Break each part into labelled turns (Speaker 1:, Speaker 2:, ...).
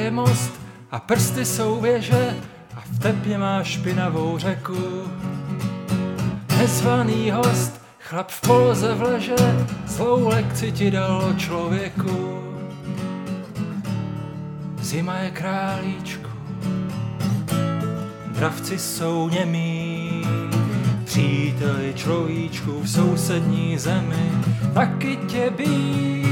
Speaker 1: je most a prsty jsou věže a v tepě má špinavou řeku. Nezvaný host, chlap v poloze vleže, zlou lekci ti dalo člověku. Zima je králíčku, dravci jsou němí, příteli človíčku v sousední zemi, taky tě bí.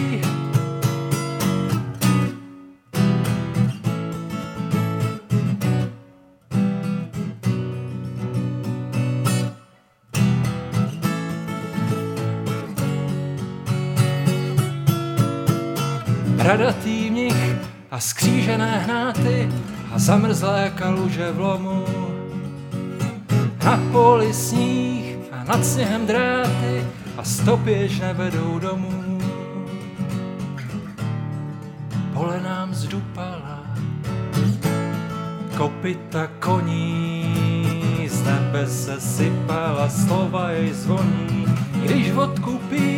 Speaker 1: Bradatý mnich a skřížené hnáty a zamrzlé kaluže v lomu. Na poli sníh a nad sněhem dráty a stopy nevedou domů. Pole nám zdupala, kopita koní, z nebe se sypala, slova jej zvoní, když vodku pí,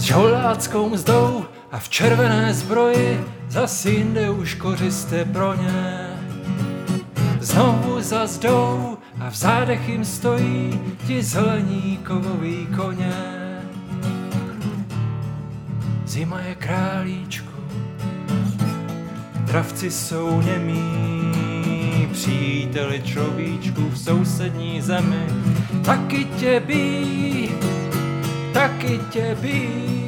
Speaker 1: s žoláckou mzdou a v červené zbroji zas jinde už kořisté pro ně. Znovu za zdou a v zádech jim stojí ti zelení kovový koně. Zima je králíčku, dravci jsou němí, příteli človíčku v sousední zemi, taky tě bí, taky tě bí.